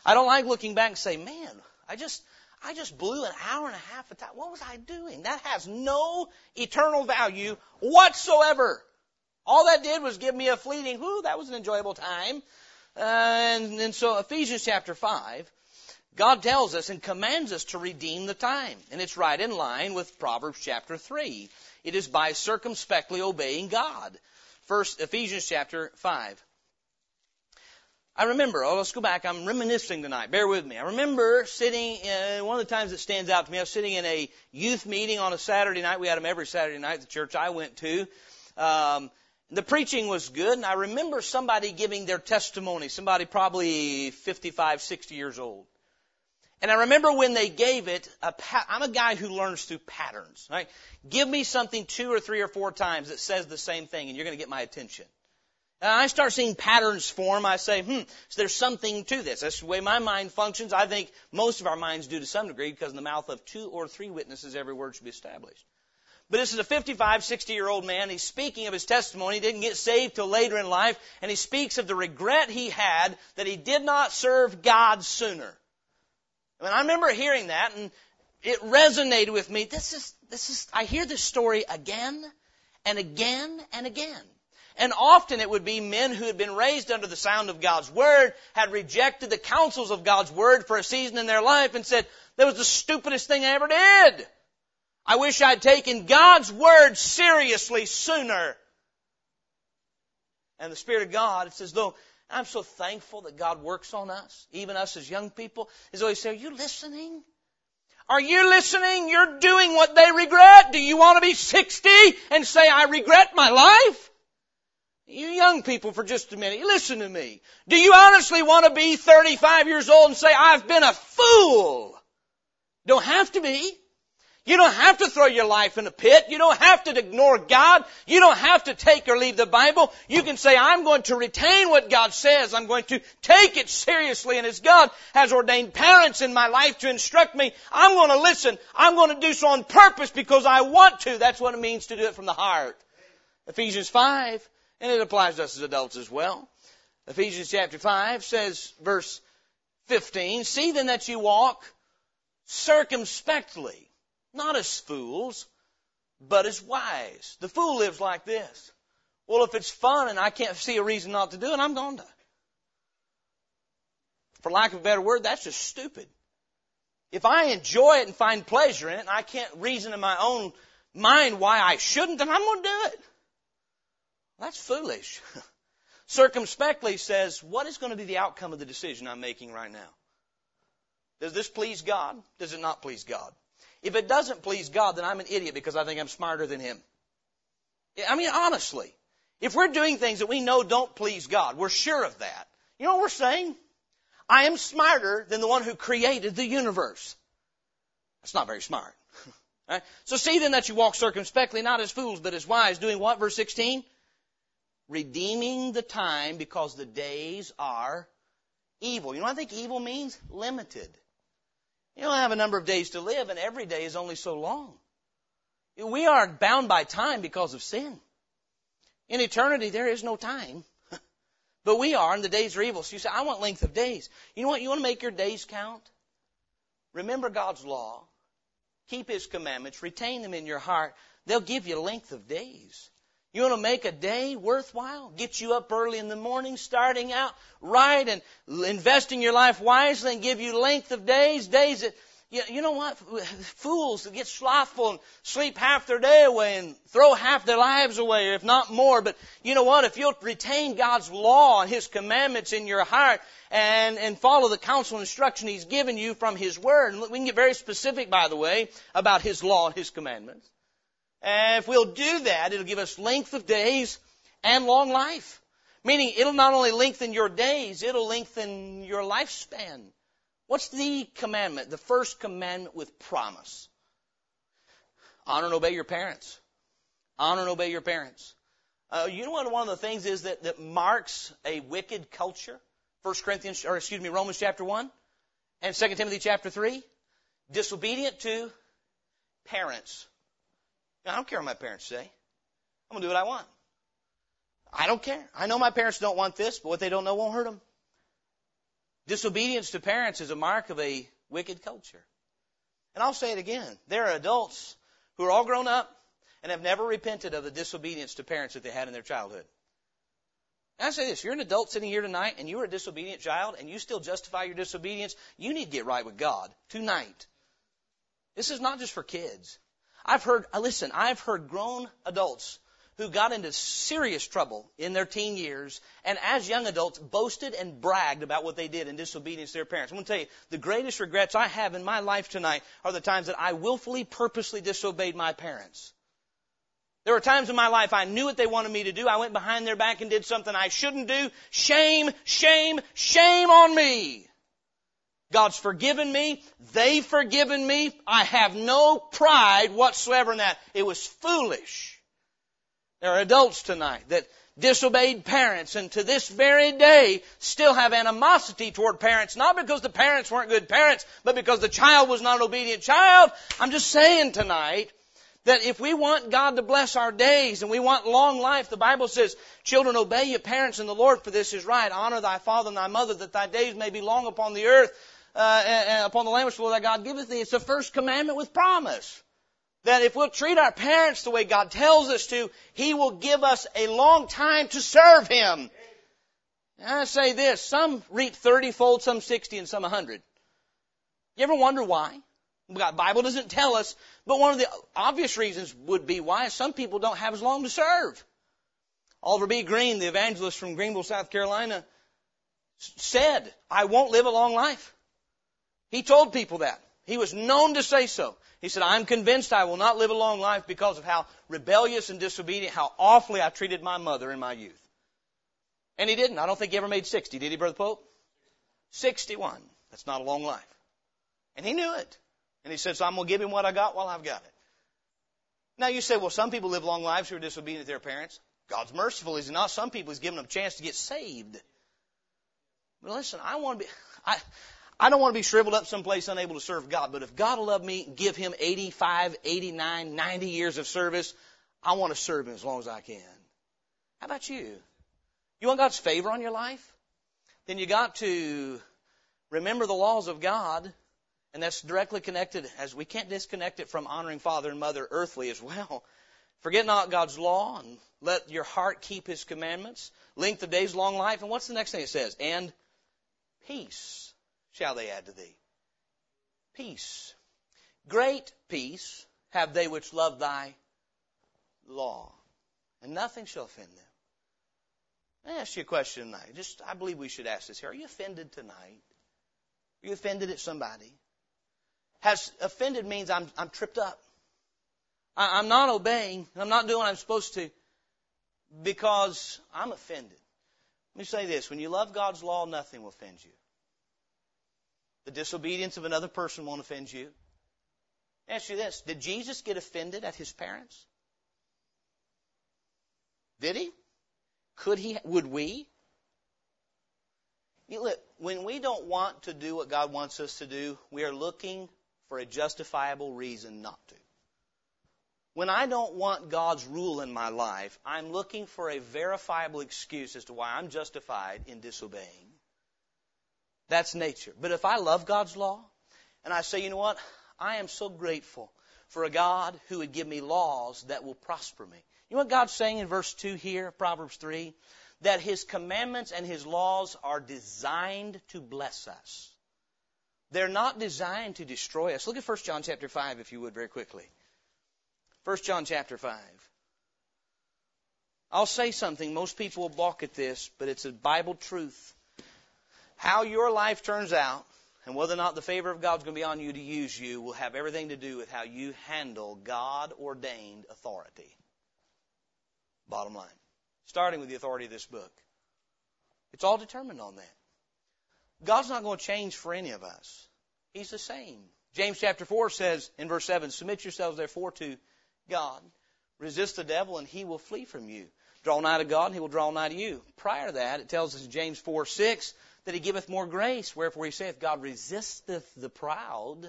I don't like looking back and say, man, I just, I just blew an hour and a half of time. What was I doing? That has no eternal value whatsoever. All that did was give me a fleeting, whoo, that was an enjoyable time. Uh, and, and so Ephesians chapter 5, God tells us and commands us to redeem the time. And it's right in line with Proverbs chapter 3. It is by circumspectly obeying God. First, Ephesians chapter 5. I remember, oh, let's go back. I'm reminiscing tonight. Bear with me. I remember sitting, in, one of the times that stands out to me, I was sitting in a youth meeting on a Saturday night. We had them every Saturday night at the church I went to. Um, the preaching was good, and I remember somebody giving their testimony, somebody probably 55, 60 years old. And I remember when they gave it, a pa- I'm a guy who learns through patterns, right? Give me something two or three or four times that says the same thing and you're going to get my attention. And I start seeing patterns form. I say, hmm, so there's something to this. That's the way my mind functions. I think most of our minds do to some degree because in the mouth of two or three witnesses, every word should be established. But this is a 55, 60 year old man. He's speaking of his testimony. He didn't get saved till later in life. And he speaks of the regret he had that he did not serve God sooner. I mean, I remember hearing that and it resonated with me. This is, this is, I hear this story again and again and again. And often it would be men who had been raised under the sound of God's Word, had rejected the counsels of God's Word for a season in their life and said, that was the stupidest thing I ever did. I wish I'd taken God's Word seriously sooner. And the Spirit of God, it's as though I'm so thankful that God works on us, even us as young people. As always say, are you listening? Are you listening? You're doing what they regret. Do you want to be 60 and say, I regret my life? You young people for just a minute, listen to me. Do you honestly want to be 35 years old and say, I've been a fool? Don't have to be. You don't have to throw your life in a pit. You don't have to ignore God. You don't have to take or leave the Bible. You can say, I'm going to retain what God says. I'm going to take it seriously. And as God has ordained parents in my life to instruct me, I'm going to listen. I'm going to do so on purpose because I want to. That's what it means to do it from the heart. Ephesians 5, and it applies to us as adults as well. Ephesians chapter 5 says, verse 15, See then that you walk circumspectly not as fools, but as wise. The fool lives like this. Well, if it's fun and I can't see a reason not to do it, I'm going to. For lack of a better word, that's just stupid. If I enjoy it and find pleasure in it and I can't reason in my own mind why I shouldn't, then I'm going to do it. That's foolish. <laughs> Circumspectly says, what is going to be the outcome of the decision I'm making right now? Does this please God? Does it not please God? If it doesn't please God, then I'm an idiot because I think I'm smarter than Him. I mean, honestly, if we're doing things that we know don't please God, we're sure of that. You know what we're saying? I am smarter than the one who created the universe. That's not very smart. <laughs> right? So see then that you walk circumspectly, not as fools, but as wise, doing what? Verse 16? Redeeming the time because the days are evil. You know I think evil means? Limited. You don't have a number of days to live, and every day is only so long. We are bound by time because of sin. In eternity, there is no time. <laughs> but we are, and the days are evil. So you say, I want length of days. You know what? You want to make your days count? Remember God's law. Keep His commandments. Retain them in your heart. They'll give you length of days. You want to make a day worthwhile? Get you up early in the morning, starting out right and investing your life wisely and give you length of days, days that, you know what? Fools that get slothful and sleep half their day away and throw half their lives away, if not more. But you know what? If you'll retain God's law and His commandments in your heart and, and follow the counsel and instruction He's given you from His Word, and we can get very specific, by the way, about His law and His commandments. And if we'll do that, it'll give us length of days and long life. Meaning it'll not only lengthen your days, it'll lengthen your lifespan. What's the commandment? The first commandment with promise. Honor and obey your parents. Honor and obey your parents. Uh, you know what one of the things is that, that marks a wicked culture? First Corinthians, or excuse me, Romans chapter 1 and 2 Timothy chapter 3. Disobedient to parents. I don't care what my parents say. I'm going to do what I want. I don't care. I know my parents don't want this, but what they don't know won't hurt them. Disobedience to parents is a mark of a wicked culture. And I'll say it again. There are adults who are all grown up and have never repented of the disobedience to parents that they had in their childhood. And I say this, you're an adult sitting here tonight and you were a disobedient child and you still justify your disobedience, you need to get right with God tonight. This is not just for kids. I've heard, uh, listen, I've heard grown adults who got into serious trouble in their teen years and as young adults boasted and bragged about what they did in disobedience to their parents. I'm going to tell you, the greatest regrets I have in my life tonight are the times that I willfully, purposely disobeyed my parents. There were times in my life I knew what they wanted me to do. I went behind their back and did something I shouldn't do. Shame, shame, shame on me. God's forgiven me. They've forgiven me. I have no pride whatsoever in that. It was foolish. There are adults tonight that disobeyed parents and to this very day still have animosity toward parents, not because the parents weren't good parents, but because the child was not an obedient child. I'm just saying tonight that if we want God to bless our days and we want long life, the Bible says, children obey your parents in the Lord for this is right. Honor thy father and thy mother that thy days may be long upon the earth uh, upon the land which the Lord thy God giveth thee. It's the first commandment with promise. That if we'll treat our parents the way God tells us to, He will give us a long time to serve Him. And I say this, some reap 30 fold, some 60, and some 100. You ever wonder why? The Bible doesn't tell us, but one of the obvious reasons would be why some people don't have as long to serve. Oliver B. Greene, the evangelist from Greenville, South Carolina, said, I won't live a long life. He told people that. He was known to say so. He said, I'm convinced I will not live a long life because of how rebellious and disobedient, how awfully I treated my mother in my youth. And he didn't. I don't think he ever made 60, did he, Brother Pope? 61. That's not a long life. And he knew it. And he said, so I'm going to give him what I got while I've got it. Now you say, well, some people live long lives who are disobedient to their parents. God's merciful, is he not? Some people he's given them a chance to get saved. But listen, I want to be, I, I don't want to be shriveled up someplace unable to serve God, but if God will love me, give him 85, 89, 90 years of service, I want to serve him as long as I can. How about you? You want God's favor on your life? Then you got to remember the laws of God, and that's directly connected as we can't disconnect it from honoring father and mother earthly as well. <laughs> Forget not God's law and let your heart keep his commandments. Length of days, long life. And what's the next thing it says? And peace shall they add to thee. Peace. Great peace have they which love thy law, and nothing shall offend them. I ask you a question tonight. Just, I believe we should ask this here. Are you offended tonight? Are you offended at somebody? Has offended means I'm, I'm tripped up. I, I'm not obeying. I'm not doing what I'm supposed to because I'm offended. Let me say this. When you love God's law, nothing will offend you. The disobedience of another person won't offend you. Ask you this. Did Jesus get offended at his parents? Did he? Could he? Would we? You look, when we don't want to do what God wants us to do, we are looking for a justifiable reason not to. When I don't want God's rule in my life, I'm looking for a verifiable excuse as to why I'm justified in disobeying. That's nature. But if I love God's law and I say, you know what? I am so grateful for a God who would give me laws that will prosper me. You know what God's saying in verse 2 here, Proverbs 3? That His commandments and His laws are designed to bless us. They're not designed to destroy us. Look at 1 John chapter 5 if you would very quickly. 1 John chapter 5. I'll say something. Most people will balk at this, but it's a Bible truth. How your life turns out and whether or not the favor of God's going to be on you to use you will have everything to do with how you handle God ordained authority. Bottom line. Starting with the authority of this book. It's all determined on that. God's not going to change for any of us. He's the same. James chapter 4 says in verse 7, Submit yourselves therefore to God. Resist the devil and he will flee from you. Draw nigh to God and he will draw nigh to you. Prior to that, it tells us in James 4 6, that he giveth more grace. Wherefore he saith, God resisteth the proud,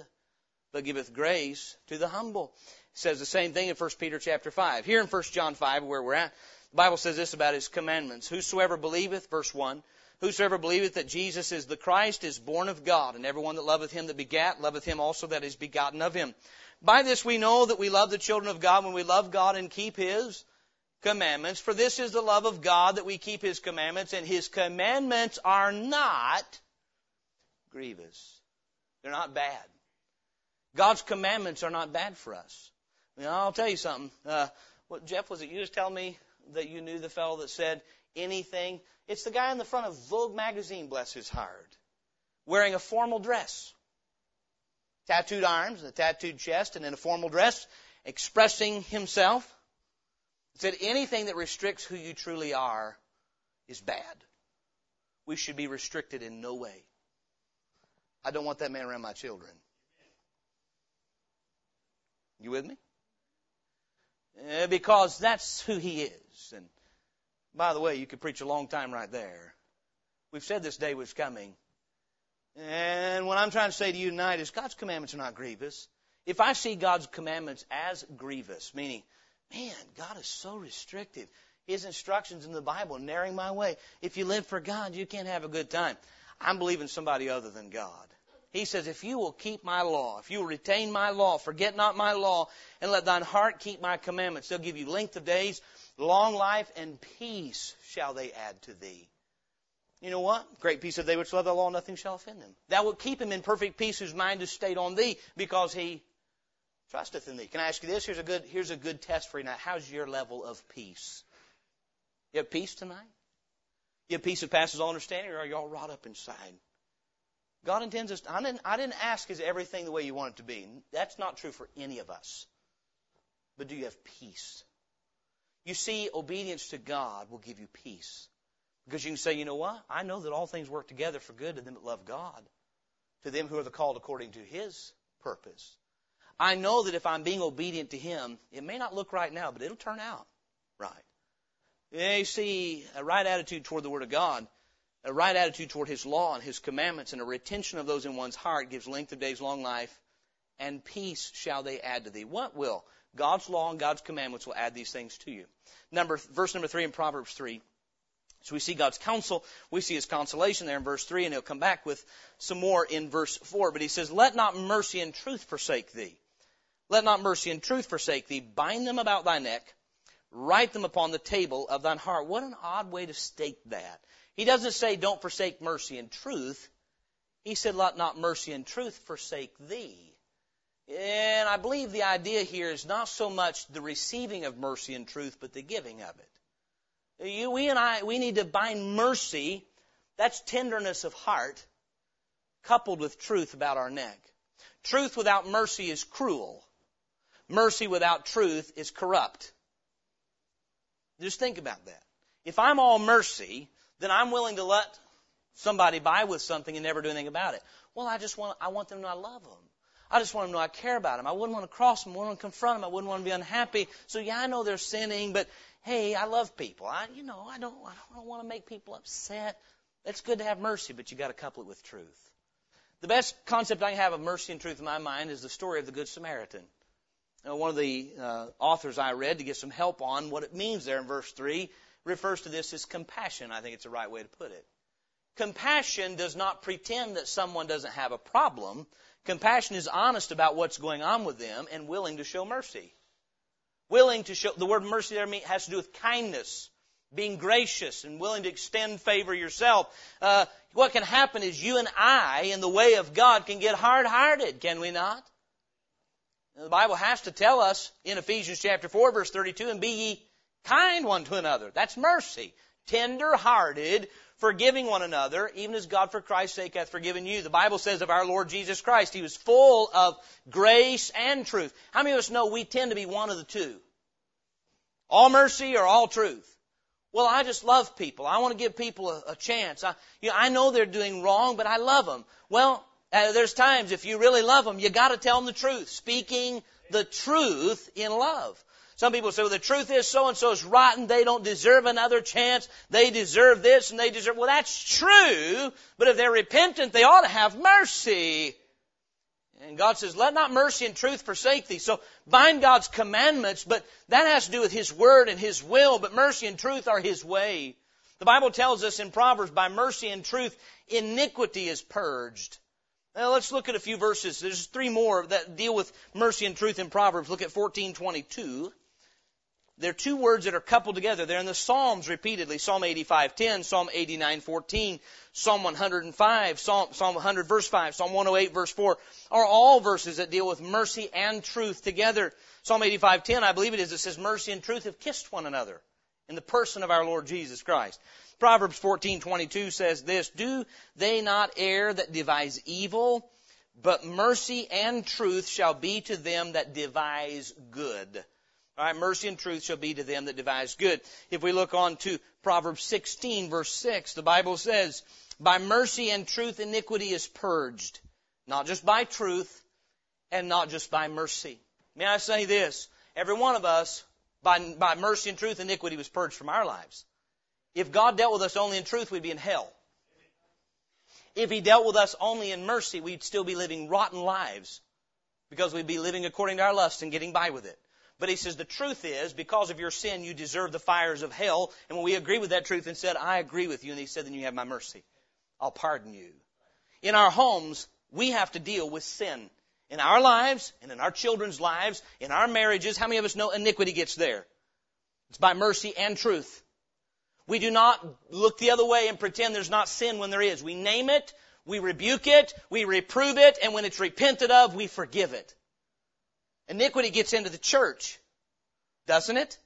but giveth grace to the humble. It says the same thing in 1 Peter chapter 5. Here in 1 John 5, where we're at, the Bible says this about his commandments. Whosoever believeth, verse 1, Whosoever believeth that Jesus is the Christ is born of God, and everyone that loveth him that begat, loveth him also that is begotten of him. By this we know that we love the children of God when we love God and keep his commandments. For this is the love of God that we keep His commandments, and His commandments are not grievous. They're not bad. God's commandments are not bad for us. I mean, I'll tell you something. Uh, what Jeff was it? You just tell me that you knew the fellow that said anything. It's the guy in the front of Vogue magazine, bless his heart, wearing a formal dress, tattooed arms and a tattooed chest, and in a formal dress, expressing himself said anything that restricts who you truly are is bad. We should be restricted in no way. I don't want that man around my children. You with me? Uh, because that's who he is. And by the way, you could preach a long time right there. We've said this day was coming. And what I'm trying to say to you tonight is God's commandments are not grievous. If I see God's commandments as grievous, meaning Man, God is so restrictive. His instructions in the Bible narrowing my way. If you live for God, you can't have a good time. I'm believing somebody other than God. He says, if you will keep my law, if you will retain my law, forget not my law, and let thine heart keep my commandments, they'll give you length of days, long life, and peace shall they add to thee. You know what? Great peace of they which love the law, nothing shall offend them. Thou wilt keep him in perfect peace whose mind is stayed on thee, because he trusteth in thee. Can I ask you this? Here's a good, here's a good test for you now. How's your level of peace? You have peace tonight? You have peace that passes all understanding, or are you all wrought up inside? God intends us. I didn't, I didn't ask, is everything the way you want it to be? That's not true for any of us. But do you have peace? You see, obedience to God will give you peace. Because you can say, you know what? I know that all things work together for good to them that love God, to them who are the called according to His purpose. I know that if I'm being obedient to Him, it may not look right now, but it'll turn out right. You see, a right attitude toward the Word of God, a right attitude toward His law and His commandments, and a retention of those in one's heart gives length of days, long life, and peace shall they add to thee. What will? God's law and God's commandments will add these things to you. Number, verse number three in Proverbs 3. So we see God's counsel, we see His consolation there in verse 3, and He'll come back with some more in verse 4. But He says, Let not mercy and truth forsake thee. Let not mercy and truth forsake thee. Bind them about thy neck. Write them upon the table of thine heart. What an odd way to state that. He doesn't say, Don't forsake mercy and truth. He said, Let not mercy and truth forsake thee. And I believe the idea here is not so much the receiving of mercy and truth, but the giving of it. You, we and I, we need to bind mercy. That's tenderness of heart coupled with truth about our neck. Truth without mercy is cruel. Mercy without truth is corrupt. Just think about that. If I'm all mercy, then I'm willing to let somebody buy with something and never do anything about it. Well, I just want, I want them to know I love them. I just want them to know I care about them. I wouldn't want to cross them. I wouldn't want to confront them. I wouldn't want to be unhappy. So yeah, I know they're sinning, but hey, I love people. I, you know, I don't, I don't want to make people upset. It's good to have mercy, but you got to couple it with truth. The best concept I have of mercy and truth in my mind is the story of the Good Samaritan. Now, one of the uh, authors I read to get some help on what it means there in verse 3 refers to this as compassion. I think it's the right way to put it. Compassion does not pretend that someone doesn't have a problem. Compassion is honest about what's going on with them and willing to show mercy willing to show, the word mercy there has to do with kindness, being gracious and willing to extend favor yourself. Uh, what can happen is you and I, in the way of God, can get hard-hearted, can we not? The Bible has to tell us in Ephesians chapter 4 verse 32, and be ye kind one to another. That's mercy. Tender-hearted, forgiving one another, even as God for Christ's sake hath forgiven you. The Bible says of our Lord Jesus Christ, He was full of grace and truth. How many of us know we tend to be one of the two? All mercy or all truth? Well, I just love people. I want to give people a, a chance. I, you know, I know they're doing wrong, but I love them. Well, uh, there's times if you really love them, you got to tell them the truth. Speaking the truth in love. Some people say, well, the truth is so and so is rotten. They don't deserve another chance. They deserve this and they deserve, well, that's true. But if they're repentant, they ought to have mercy. And God says, let not mercy and truth forsake thee. So bind God's commandments, but that has to do with His word and His will, but mercy and truth are His way. The Bible tells us in Proverbs, by mercy and truth, iniquity is purged. Now let's look at a few verses. There's three more that deal with mercy and truth in Proverbs. Look at 1422. There are two words that are coupled together. They're in the Psalms repeatedly. Psalm 85:10, Psalm 89:14, Psalm 105, Psalm, Psalm 100 verse 5, Psalm 108 verse 4 are all verses that deal with mercy and truth together. Psalm 85:10, I believe it is, it says mercy and truth have kissed one another in the person of our Lord Jesus Christ. Proverbs 14:22 says this, "Do they not err that devise evil, but mercy and truth shall be to them that devise good." All right, mercy and truth shall be to them that devise good. If we look on to Proverbs 16 verse 6, the Bible says, by mercy and truth iniquity is purged. Not just by truth and not just by mercy. May I say this? Every one of us, by, by mercy and truth, iniquity was purged from our lives. If God dealt with us only in truth, we'd be in hell. If He dealt with us only in mercy, we'd still be living rotten lives because we'd be living according to our lust and getting by with it. But he says the truth is, because of your sin, you deserve the fires of hell. And when we agree with that truth and said, I agree with you, and he said, then you have my mercy. I'll pardon you. In our homes, we have to deal with sin. In our lives, and in our children's lives, in our marriages, how many of us know iniquity gets there? It's by mercy and truth. We do not look the other way and pretend there's not sin when there is. We name it, we rebuke it, we reprove it, and when it's repented of, we forgive it. Iniquity gets into the church, doesn't it?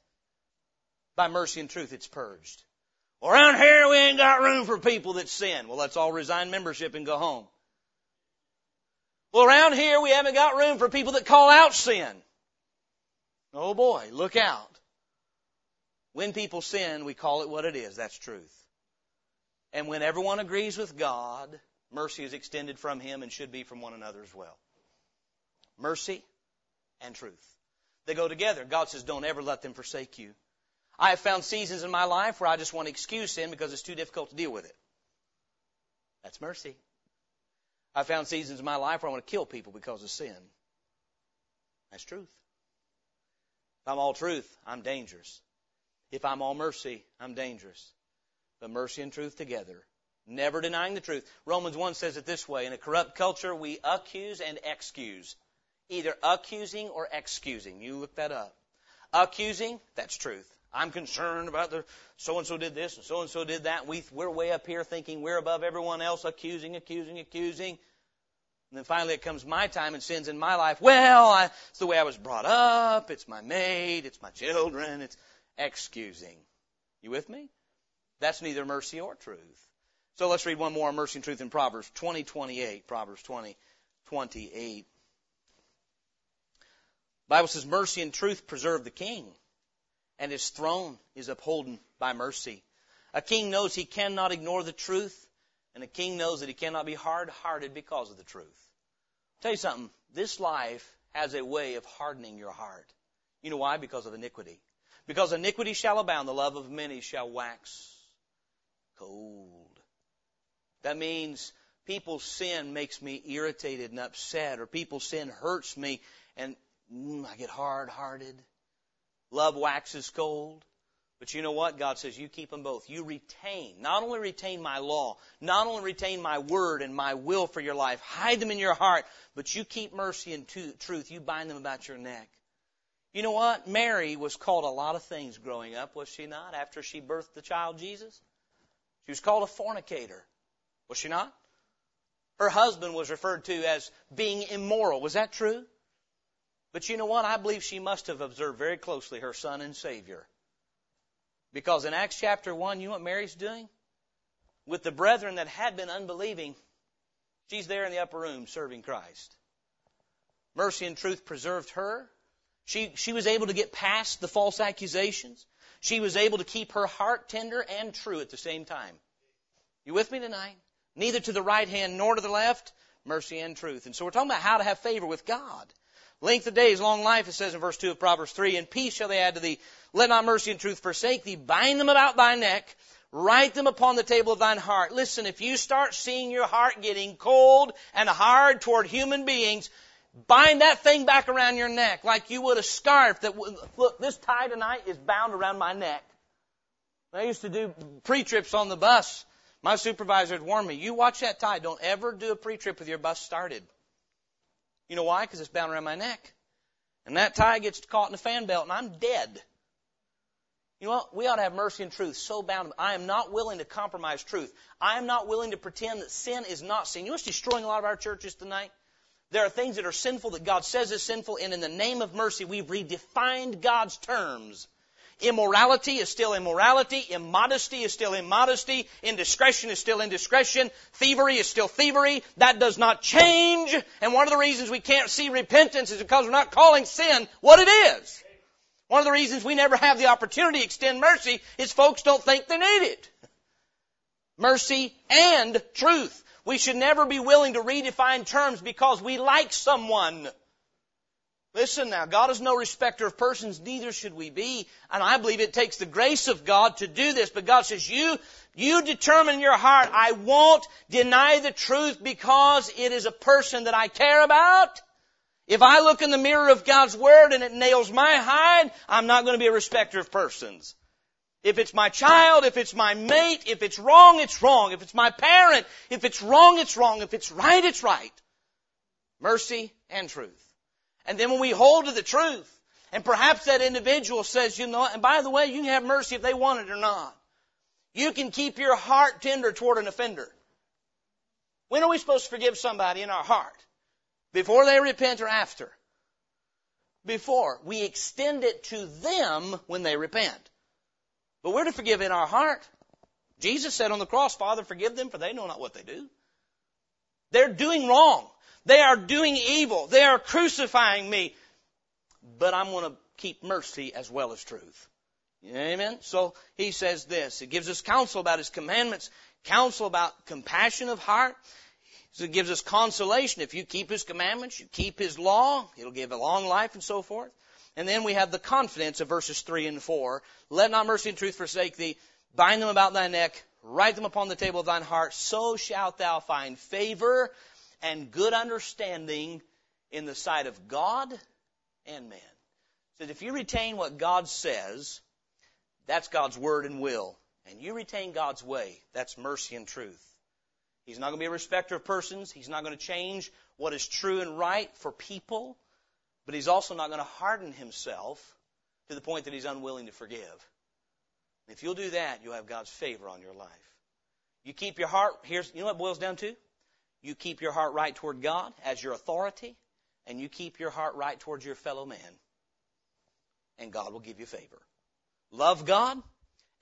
By mercy and truth, it's purged. Well, around here, we ain't got room for people that sin. Well, let's all resign membership and go home. Well, around here, we haven't got room for people that call out sin. Oh boy, look out. When people sin, we call it what it is. That's truth. And when everyone agrees with God, mercy is extended from Him and should be from one another as well. Mercy and truth. They go together. God says, don't ever let them forsake you. I have found seasons in my life where I just want to excuse sin because it's too difficult to deal with it. That's mercy. I found seasons in my life where I want to kill people because of sin. That's truth. If I'm all truth, I'm dangerous. If I'm all mercy, I'm dangerous. But mercy and truth together, never denying the truth. Romans 1 says it this way In a corrupt culture, we accuse and excuse. Either accusing or excusing. You look that up. Accusing, that's truth. I'm concerned about the so and so did this and so and so did that. We, we're way up here thinking we're above everyone else, accusing, accusing, accusing. And then finally it comes my time and sins in my life. Well, I, it's the way I was brought up. It's my maid. It's my children. It's excusing. You with me? That's neither mercy or truth. So let's read one more on mercy and truth in Proverbs 20, 28. Proverbs 20, 28. Bible says mercy and truth preserve the king and his throne is upholden by mercy. A king knows he cannot ignore the truth, and a king knows that he cannot be hard hearted because of the truth. I'll tell you something, this life has a way of hardening your heart. You know why? Because of iniquity. Because iniquity shall abound, the love of many shall wax cold. That means people's sin makes me irritated and upset, or people's sin hurts me, and mm, I get hard hearted. Love waxes cold. But you know what? God says you keep them both. You retain, not only retain my law, not only retain my word and my will for your life, hide them in your heart, but you keep mercy and truth. You bind them about your neck. You know what? Mary was called a lot of things growing up, was she not? After she birthed the child Jesus? She was called a fornicator. Was she not? Her husband was referred to as being immoral. Was that true? But you know what? I believe she must have observed very closely her son and Savior. Because in Acts chapter 1, you know what Mary's doing? With the brethren that had been unbelieving, she's there in the upper room serving Christ. Mercy and truth preserved her. She, she was able to get past the false accusations. She was able to keep her heart tender and true at the same time. You with me tonight? Neither to the right hand nor to the left, mercy and truth. And so we're talking about how to have favor with God. Length of days, long life, it says in verse 2 of Proverbs 3, and peace shall they add to thee. Let not mercy and truth forsake thee. Bind them about thy neck. Write them upon the table of thine heart. Listen, if you start seeing your heart getting cold and hard toward human beings, bind that thing back around your neck like you would a scarf that, look, this tie tonight is bound around my neck. I used to do pre-trips on the bus. My supervisor had warned me, you watch that tie. Don't ever do a pre-trip with your bus started. You know why? Because it's bound around my neck. And that tie gets caught in the fan belt and I'm dead. You know what? We ought to have mercy and truth so bound. I am not willing to compromise truth. I am not willing to pretend that sin is not sin. You know what's destroying a lot of our churches tonight? There are things that are sinful that God says is sinful, and in the name of mercy, we've redefined God's terms Immorality is still immorality. Immodesty is still immodesty. Indiscretion is still indiscretion. Thievery is still thievery. That does not change. And one of the reasons we can't see repentance is because we're not calling sin what it is. One of the reasons we never have the opportunity to extend mercy is folks don't think they need it. Mercy and truth. We should never be willing to redefine terms because we like someone. Listen now, God is no respecter of persons, neither should we be. And I believe it takes the grace of God to do this. But God says, you, you determine in your heart, I won't deny the truth because it is a person that I care about. If I look in the mirror of God's Word and it nails my hide, I'm not going to be a respecter of persons. If it's my child, if it's my mate, if it's wrong, it's wrong. If it's my parent, if it's wrong, it's wrong. If it's right, it's right. Mercy and truth. And then when we hold to the truth, and perhaps that individual says, you know, and by the way, you can have mercy if they want it or not. You can keep your heart tender toward an offender. When are we supposed to forgive somebody in our heart? Before they repent or after? Before. We extend it to them when they repent. But we're to forgive in our heart. Jesus said on the cross, Father, forgive them for they know not what they do. They're doing wrong. They are doing evil. They are crucifying me. But I'm going to keep mercy as well as truth. Amen. So he says this. It gives us counsel about his commandments, counsel about compassion of heart. So it gives us consolation. If you keep his commandments, you keep his law, it'll give a long life and so forth. And then we have the confidence of verses 3 and 4. Let not mercy and truth forsake thee. Bind them about thy neck. Write them upon the table of thine heart. So shalt thou find favor and good understanding in the sight of God and man. So if you retain what God says, that's God's word and will. And you retain God's way, that's mercy and truth. He's not going to be a respecter of persons. He's not going to change what is true and right for people. But he's also not going to harden himself to the point that he's unwilling to forgive. If you'll do that, you'll have God's favor on your life. You keep your heart, here's, you know what boils down to? You keep your heart right toward God as your authority, and you keep your heart right towards your fellow man. And God will give you favor. Love God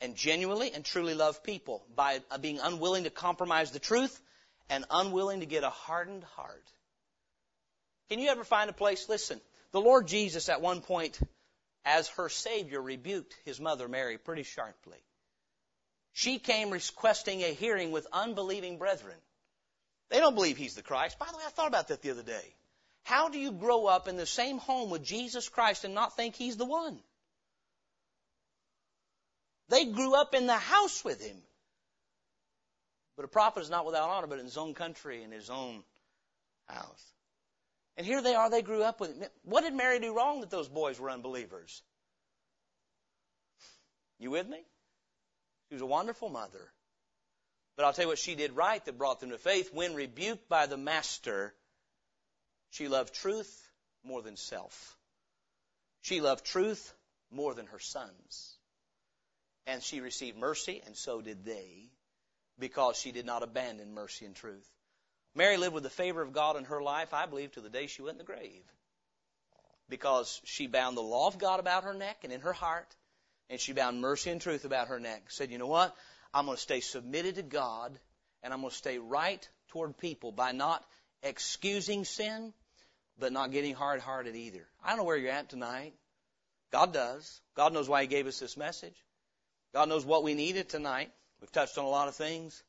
and genuinely and truly love people by uh, being unwilling to compromise the truth and unwilling to get a hardened heart. Can you ever find a place? Listen, the Lord Jesus at one point as her Savior, rebuked his mother Mary pretty sharply. She came requesting a hearing with unbelieving brethren. They don't believe he's the Christ. By the way, I thought about that the other day. How do you grow up in the same home with Jesus Christ and not think he's the one? They grew up in the house with him. But a prophet is not without honor, but in his own country, in his own house. And here they are, they grew up with it. What did Mary do wrong that those boys were unbelievers? You with me? She was a wonderful mother. But I'll tell you what she did right that brought them to faith. When rebuked by the master, she loved truth more than self. She loved truth more than her sons. And she received mercy, and so did they, because she did not abandon mercy and truth. Mary lived with the favor of God in her life, I believe, to the day she went in the grave. Because she bound the law of God about her neck and in her heart, and she bound mercy and truth about her neck. Said, you know what? I'm going to stay submitted to God, and I'm going to stay right toward people by not excusing sin, but not getting hard hearted either. I don't know where you're at tonight. God does. God knows why He gave us this message. God knows what we needed tonight. We've touched on a lot of things.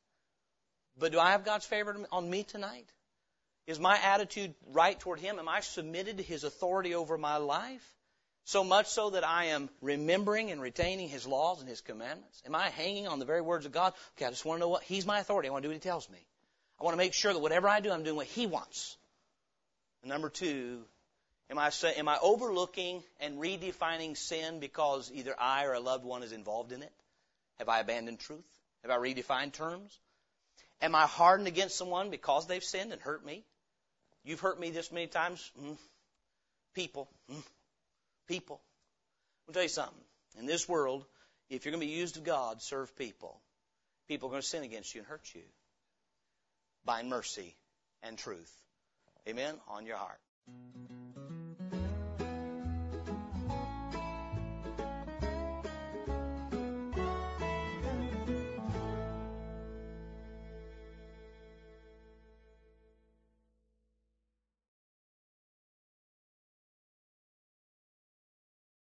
But do I have God's favor on me tonight? Is my attitude right toward Him? Am I submitted to His authority over my life? So much so that I am remembering and retaining His laws and His commandments? Am I hanging on the very words of God? Okay, I just want to know what He's my authority. I want to do what He tells me. I want to make sure that whatever I do, I'm doing what He wants. And number two, am I am I overlooking and redefining sin because either I or a loved one is involved in it? Have I abandoned truth? Have I redefined terms? Am I hardened against someone because they've sinned and hurt me? You've hurt me this many times. Mm. People. Mm. People. I'll tell you something. In this world, if you're going to be used of God, serve people. People are going to sin against you and hurt you. By mercy and truth. Amen? On your heart.